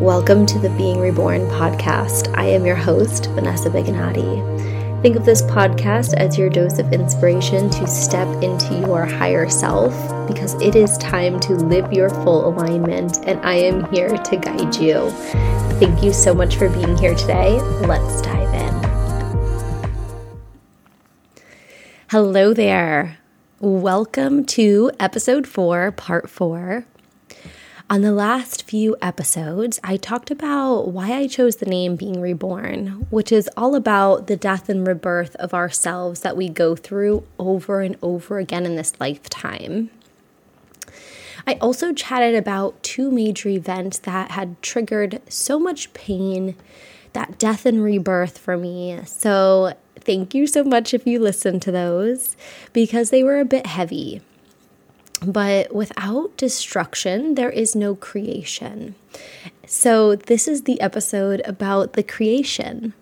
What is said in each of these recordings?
Welcome to the Being Reborn podcast. I am your host, Vanessa Biganati. Think of this podcast as your dose of inspiration to step into your higher self because it is time to live your full alignment, and I am here to guide you. Thank you so much for being here today. Let's dive in. Hello there. Welcome to episode four, part four on the last few episodes, I talked about why I chose the name Being Reborn, which is all about the death and rebirth of ourselves that we go through over and over again in this lifetime. I also chatted about two major events that had triggered so much pain, that death and rebirth for me. So, thank you so much if you listened to those because they were a bit heavy. But without destruction, there is no creation. So, this is the episode about the creation.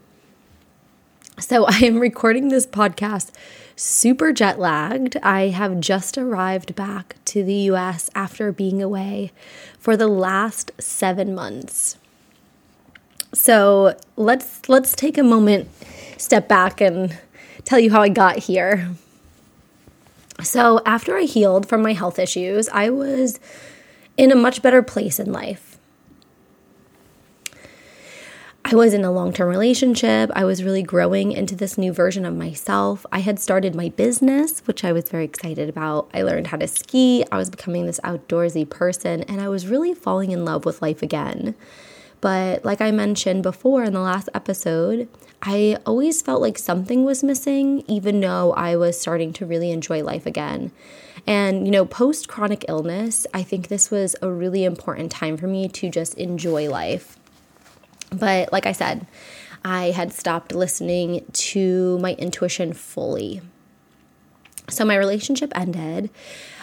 So, I am recording this podcast super jet lagged. I have just arrived back to the US after being away for the last 7 months. So, let's let's take a moment, step back and tell you how I got here. So, after I healed from my health issues, I was in a much better place in life. I was in a long term relationship. I was really growing into this new version of myself. I had started my business, which I was very excited about. I learned how to ski. I was becoming this outdoorsy person, and I was really falling in love with life again. But, like I mentioned before in the last episode, I always felt like something was missing, even though I was starting to really enjoy life again. And, you know, post chronic illness, I think this was a really important time for me to just enjoy life. But, like I said, I had stopped listening to my intuition fully. So, my relationship ended.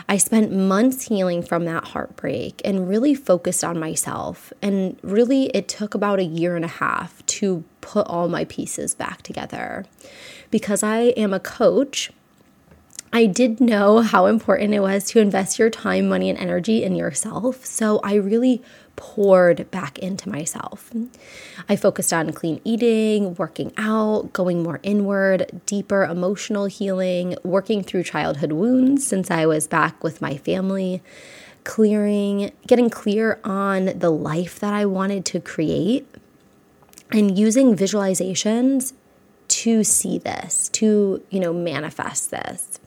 I spent months healing from that heartbreak and really focused on myself. And really, it took about a year and a half to put all my pieces back together. Because I am a coach, I did know how important it was to invest your time, money, and energy in yourself. So I really poured back into myself. I focused on clean eating, working out, going more inward, deeper emotional healing, working through childhood wounds since I was back with my family, clearing, getting clear on the life that I wanted to create, and using visualizations to see this, to, you know, manifest this.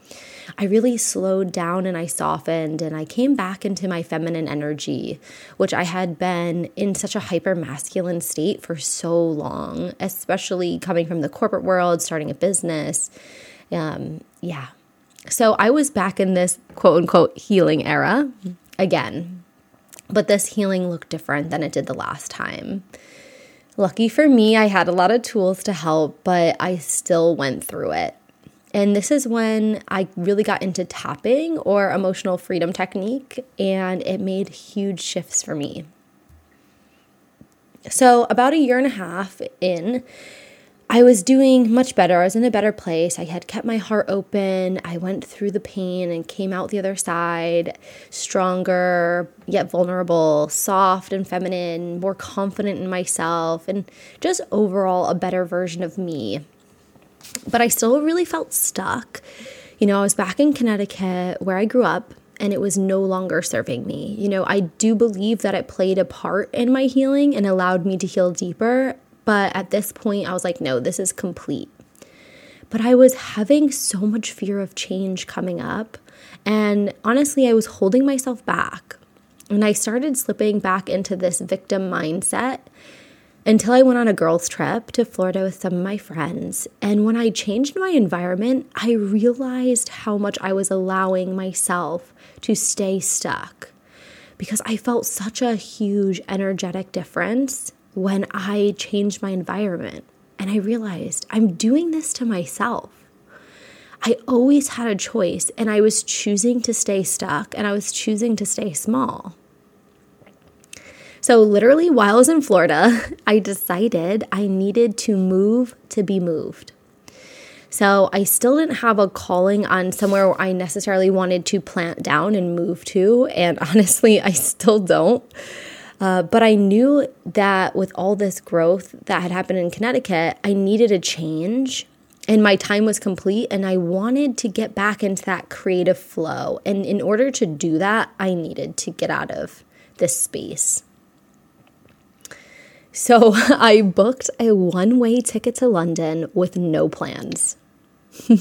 I really slowed down and I softened and I came back into my feminine energy, which I had been in such a hyper masculine state for so long, especially coming from the corporate world, starting a business. Um, yeah. So I was back in this quote unquote healing era again, but this healing looked different than it did the last time. Lucky for me, I had a lot of tools to help, but I still went through it. And this is when I really got into tapping or emotional freedom technique, and it made huge shifts for me. So, about a year and a half in, I was doing much better. I was in a better place. I had kept my heart open. I went through the pain and came out the other side stronger, yet vulnerable, soft and feminine, more confident in myself, and just overall a better version of me but I still really felt stuck. You know, I was back in Connecticut where I grew up and it was no longer serving me. You know, I do believe that it played a part in my healing and allowed me to heal deeper. But at this point, I was like, no, this is complete. But I was having so much fear of change coming up. And honestly, I was holding myself back. And I started slipping back into this victim mindset until I went on a girls' trip to Florida with some of my friends. And when I changed my environment, I realized how much I was allowing myself to stay stuck because I felt such a huge energetic difference when I changed my environment. And I realized I'm doing this to myself. I always had a choice, and I was choosing to stay stuck and I was choosing to stay small. So, literally, while I was in Florida, I decided I needed to move to be moved. So I still didn't have a calling on somewhere where I necessarily wanted to plant down and move to. And honestly, I still don't. Uh, but I knew that with all this growth that had happened in Connecticut, I needed a change and my time was complete and I wanted to get back into that creative flow. And in order to do that, I needed to get out of this space. So I booked a one way ticket to London with no plans.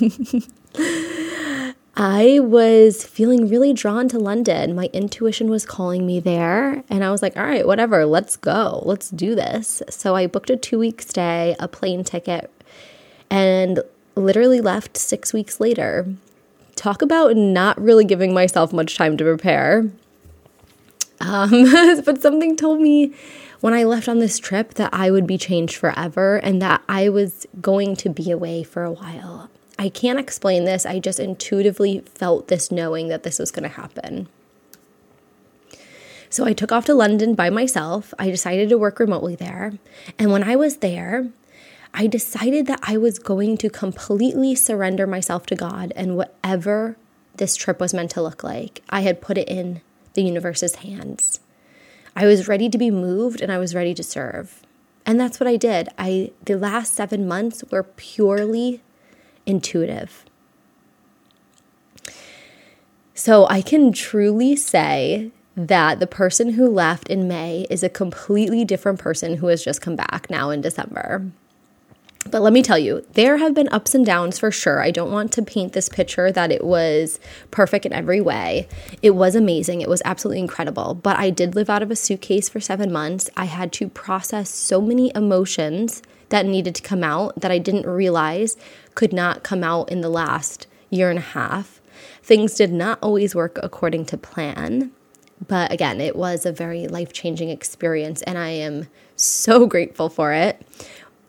I was feeling really drawn to London. My intuition was calling me there. And I was like, all right, whatever, let's go. Let's do this. So I booked a two week stay, a plane ticket, and literally left six weeks later. Talk about not really giving myself much time to prepare. Um, but something told me when I left on this trip that I would be changed forever and that I was going to be away for a while. I can't explain this. I just intuitively felt this knowing that this was going to happen. So I took off to London by myself. I decided to work remotely there. And when I was there, I decided that I was going to completely surrender myself to God and whatever this trip was meant to look like. I had put it in the universe's hands. I was ready to be moved and I was ready to serve. And that's what I did. I the last 7 months were purely intuitive. So I can truly say that the person who left in May is a completely different person who has just come back now in December. But let me tell you, there have been ups and downs for sure. I don't want to paint this picture that it was perfect in every way. It was amazing. It was absolutely incredible. But I did live out of a suitcase for seven months. I had to process so many emotions that needed to come out that I didn't realize could not come out in the last year and a half. Things did not always work according to plan. But again, it was a very life changing experience, and I am so grateful for it.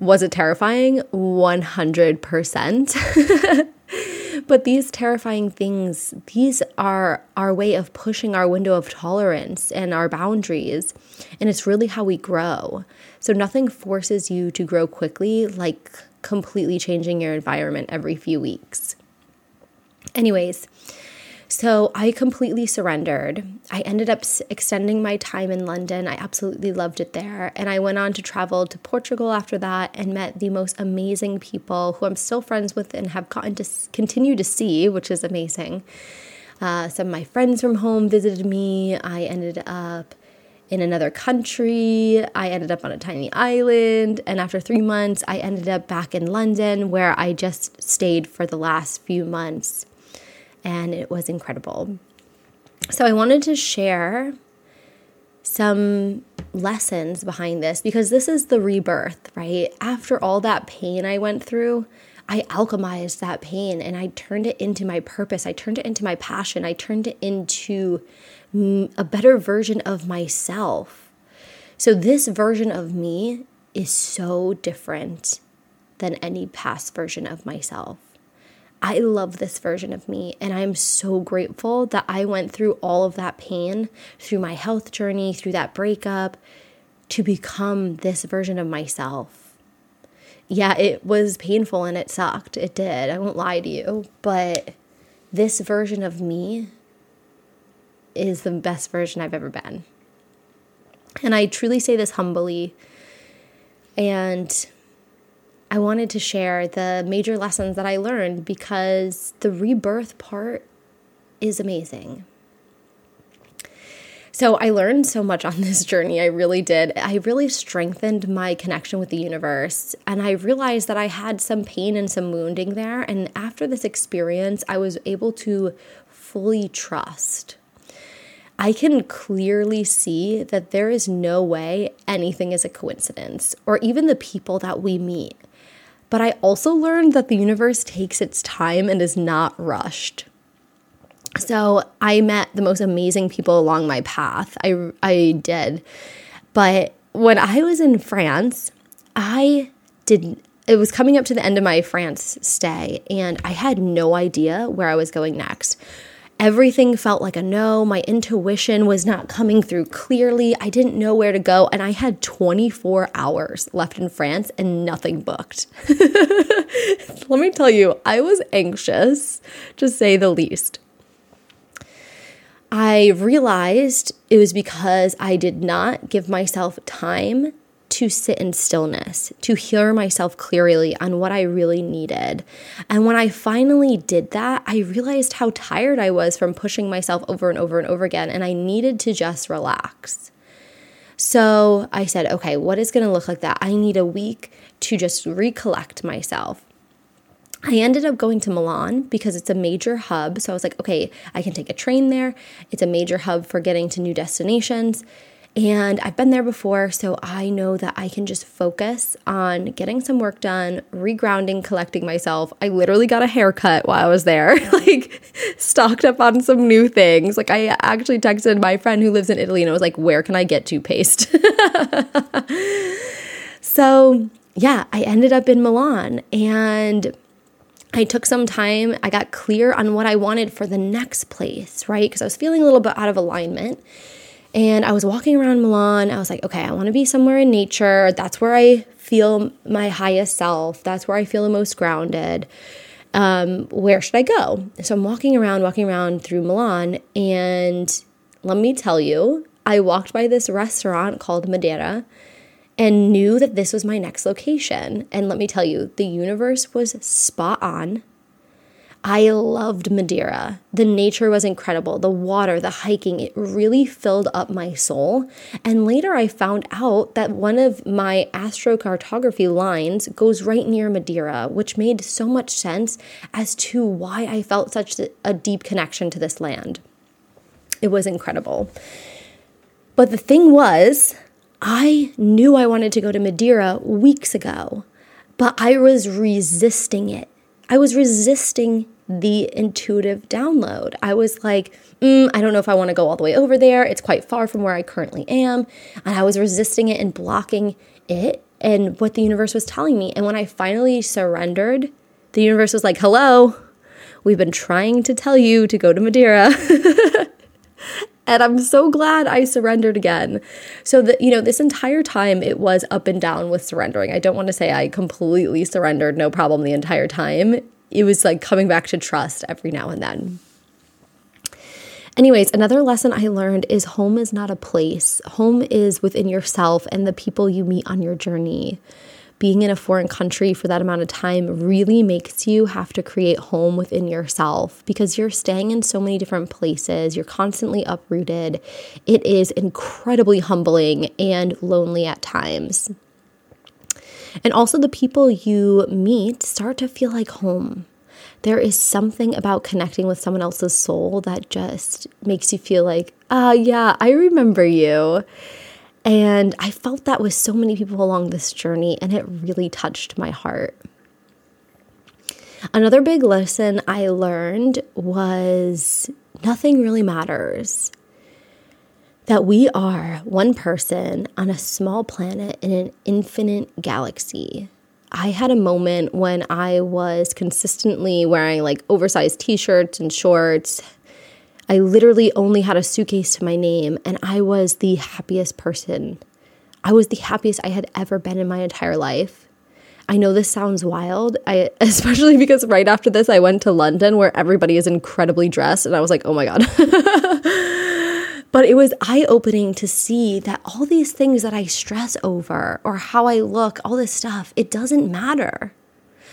Was it terrifying? 100%. but these terrifying things, these are our way of pushing our window of tolerance and our boundaries. And it's really how we grow. So nothing forces you to grow quickly like completely changing your environment every few weeks. Anyways, so I completely surrendered. I ended up extending my time in London. I absolutely loved it there. And I went on to travel to Portugal after that and met the most amazing people who I'm still friends with and have gotten to continue to see, which is amazing. Uh, some of my friends from home visited me. I ended up in another country. I ended up on a tiny island. And after three months, I ended up back in London where I just stayed for the last few months and it was incredible. So I wanted to share some lessons behind this because this is the rebirth, right? After all that pain I went through, I alchemized that pain and I turned it into my purpose. I turned it into my passion. I turned it into a better version of myself. So, this version of me is so different than any past version of myself. I love this version of me. And I'm so grateful that I went through all of that pain, through my health journey, through that breakup, to become this version of myself. Yeah, it was painful and it sucked. It did. I won't lie to you. But this version of me is the best version I've ever been. And I truly say this humbly. And I wanted to share the major lessons that I learned because the rebirth part is amazing. So I learned so much on this journey. I really did. I really strengthened my connection with the universe. And I realized that I had some pain and some wounding there. And after this experience, I was able to fully trust. I can clearly see that there is no way anything is a coincidence, or even the people that we meet. But I also learned that the universe takes its time and is not rushed. So I met the most amazing people along my path. I, I did. But when I was in France, I didn't. it was coming up to the end of my France stay and I had no idea where I was going next. Everything felt like a no. My intuition was not coming through clearly. I didn't know where to go. And I had 24 hours left in France and nothing booked. Let me tell you, I was anxious, to say the least. I realized it was because I did not give myself time to sit in stillness, to hear myself clearly on what I really needed. And when I finally did that, I realized how tired I was from pushing myself over and over and over again, and I needed to just relax. So I said, okay, what is going to look like that? I need a week to just recollect myself. I ended up going to Milan because it's a major hub. So I was like, okay, I can take a train there. It's a major hub for getting to new destinations. And I've been there before, so I know that I can just focus on getting some work done, regrounding, collecting myself. I literally got a haircut while I was there, like stocked up on some new things. Like I actually texted my friend who lives in Italy and I was like, "Where can I get toothpaste?" so, yeah, I ended up in Milan and I took some time. I got clear on what I wanted for the next place, right? Because I was feeling a little bit out of alignment. And I was walking around Milan. I was like, okay, I want to be somewhere in nature. That's where I feel my highest self. That's where I feel the most grounded. Um, where should I go? So I'm walking around, walking around through Milan. And let me tell you, I walked by this restaurant called Madeira and knew that this was my next location. And let me tell you, the universe was spot on. I loved Madeira. The nature was incredible. The water, the hiking, it really filled up my soul. And later I found out that one of my astrocartography lines goes right near Madeira, which made so much sense as to why I felt such a deep connection to this land. It was incredible. But the thing was, I knew I wanted to go to Madeira weeks ago, but I was resisting it. I was resisting the intuitive download. I was like, mm, I don't know if I want to go all the way over there. It's quite far from where I currently am. And I was resisting it and blocking it and what the universe was telling me. And when I finally surrendered, the universe was like, hello, we've been trying to tell you to go to Madeira. and I'm so glad I surrendered again. So that you know, this entire time it was up and down with surrendering. I don't want to say I completely surrendered, no problem the entire time it was like coming back to trust every now and then. Anyways, another lesson I learned is home is not a place. Home is within yourself and the people you meet on your journey. Being in a foreign country for that amount of time really makes you have to create home within yourself because you're staying in so many different places. You're constantly uprooted. It is incredibly humbling and lonely at times. And also, the people you meet start to feel like home. There is something about connecting with someone else's soul that just makes you feel like, ah, uh, yeah, I remember you. And I felt that with so many people along this journey, and it really touched my heart. Another big lesson I learned was nothing really matters that we are one person on a small planet in an infinite galaxy. I had a moment when I was consistently wearing like oversized t shirts and shorts. I literally only had a suitcase to my name, and I was the happiest person. I was the happiest I had ever been in my entire life. I know this sounds wild, I especially because right after this I went to London where everybody is incredibly dressed and I was like, "Oh my god." But it was eye opening to see that all these things that I stress over or how I look, all this stuff, it doesn't matter.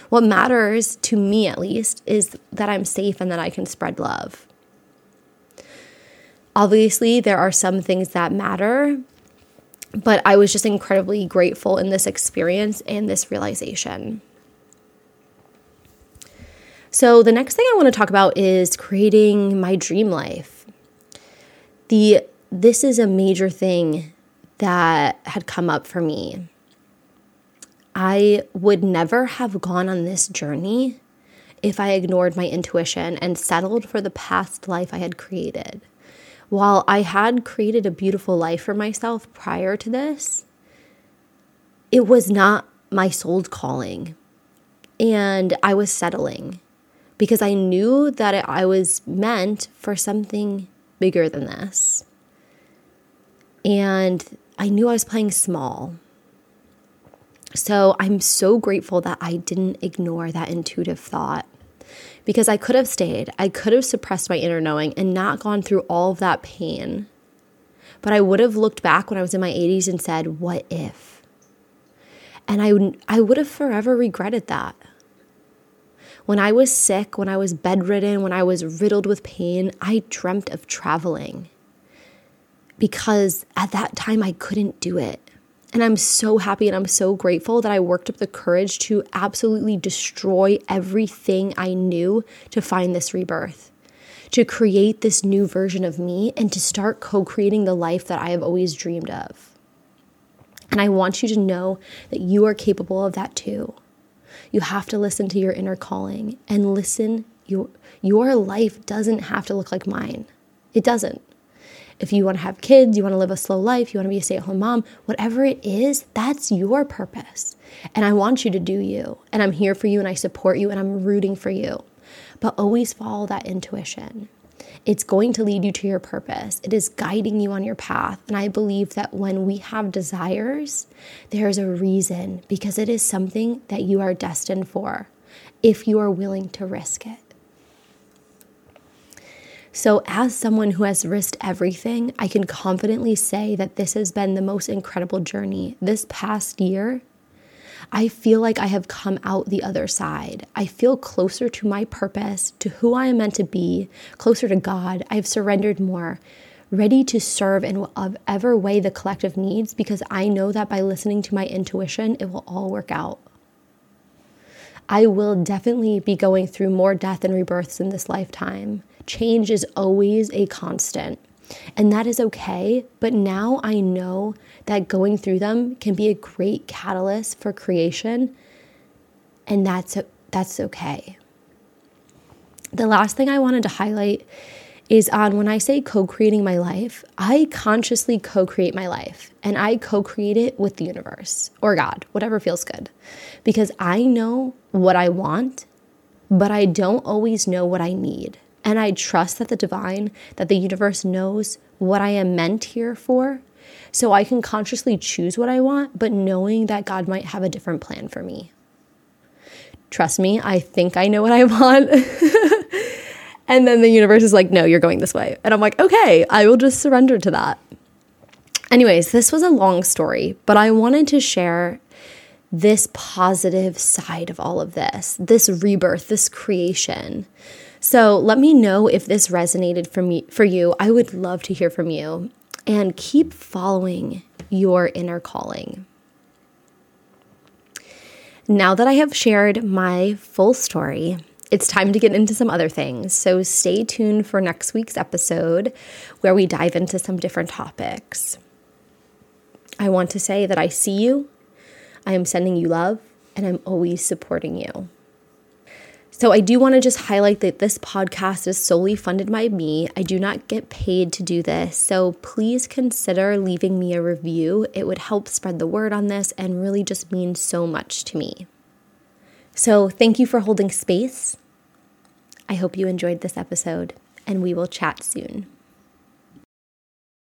What matters to me, at least, is that I'm safe and that I can spread love. Obviously, there are some things that matter, but I was just incredibly grateful in this experience and this realization. So, the next thing I want to talk about is creating my dream life the this is a major thing that had come up for me. I would never have gone on this journey if I ignored my intuition and settled for the past life I had created. While I had created a beautiful life for myself prior to this, it was not my soul's calling. And I was settling because I knew that I was meant for something bigger than this. And I knew I was playing small. So I'm so grateful that I didn't ignore that intuitive thought because I could have stayed. I could have suppressed my inner knowing and not gone through all of that pain. But I would have looked back when I was in my 80s and said, What if? And I, would, I would have forever regretted that. When I was sick, when I was bedridden, when I was riddled with pain, I dreamt of traveling because at that time I couldn't do it. And I'm so happy and I'm so grateful that I worked up the courage to absolutely destroy everything I knew to find this rebirth, to create this new version of me, and to start co creating the life that I have always dreamed of. And I want you to know that you are capable of that too. You have to listen to your inner calling and listen. Your, your life doesn't have to look like mine. It doesn't. If you want to have kids, you want to live a slow life, you want to be a stay at home mom, whatever it is, that's your purpose. And I want you to do you. And I'm here for you and I support you and I'm rooting for you. But always follow that intuition. It's going to lead you to your purpose. It is guiding you on your path. And I believe that when we have desires, there's a reason because it is something that you are destined for if you are willing to risk it. So, as someone who has risked everything, I can confidently say that this has been the most incredible journey. This past year, I feel like I have come out the other side. I feel closer to my purpose, to who I am meant to be, closer to God. I've surrendered more, ready to serve in whatever way the collective needs because I know that by listening to my intuition, it will all work out. I will definitely be going through more death and rebirths in this lifetime. Change is always a constant. And that is okay. But now I know that going through them can be a great catalyst for creation. And that's, that's okay. The last thing I wanted to highlight is on when I say co creating my life, I consciously co create my life and I co create it with the universe or God, whatever feels good. Because I know what I want, but I don't always know what I need. And I trust that the divine, that the universe knows what I am meant here for. So I can consciously choose what I want, but knowing that God might have a different plan for me. Trust me, I think I know what I want. and then the universe is like, no, you're going this way. And I'm like, okay, I will just surrender to that. Anyways, this was a long story, but I wanted to share this positive side of all of this, this rebirth, this creation. So let me know if this resonated for me for you. I would love to hear from you and keep following your inner calling. Now that I have shared my full story, it's time to get into some other things. So stay tuned for next week's episode where we dive into some different topics. I want to say that I see you, I am sending you love, and I'm always supporting you. So, I do want to just highlight that this podcast is solely funded by me. I do not get paid to do this. So, please consider leaving me a review. It would help spread the word on this and really just mean so much to me. So, thank you for holding space. I hope you enjoyed this episode, and we will chat soon.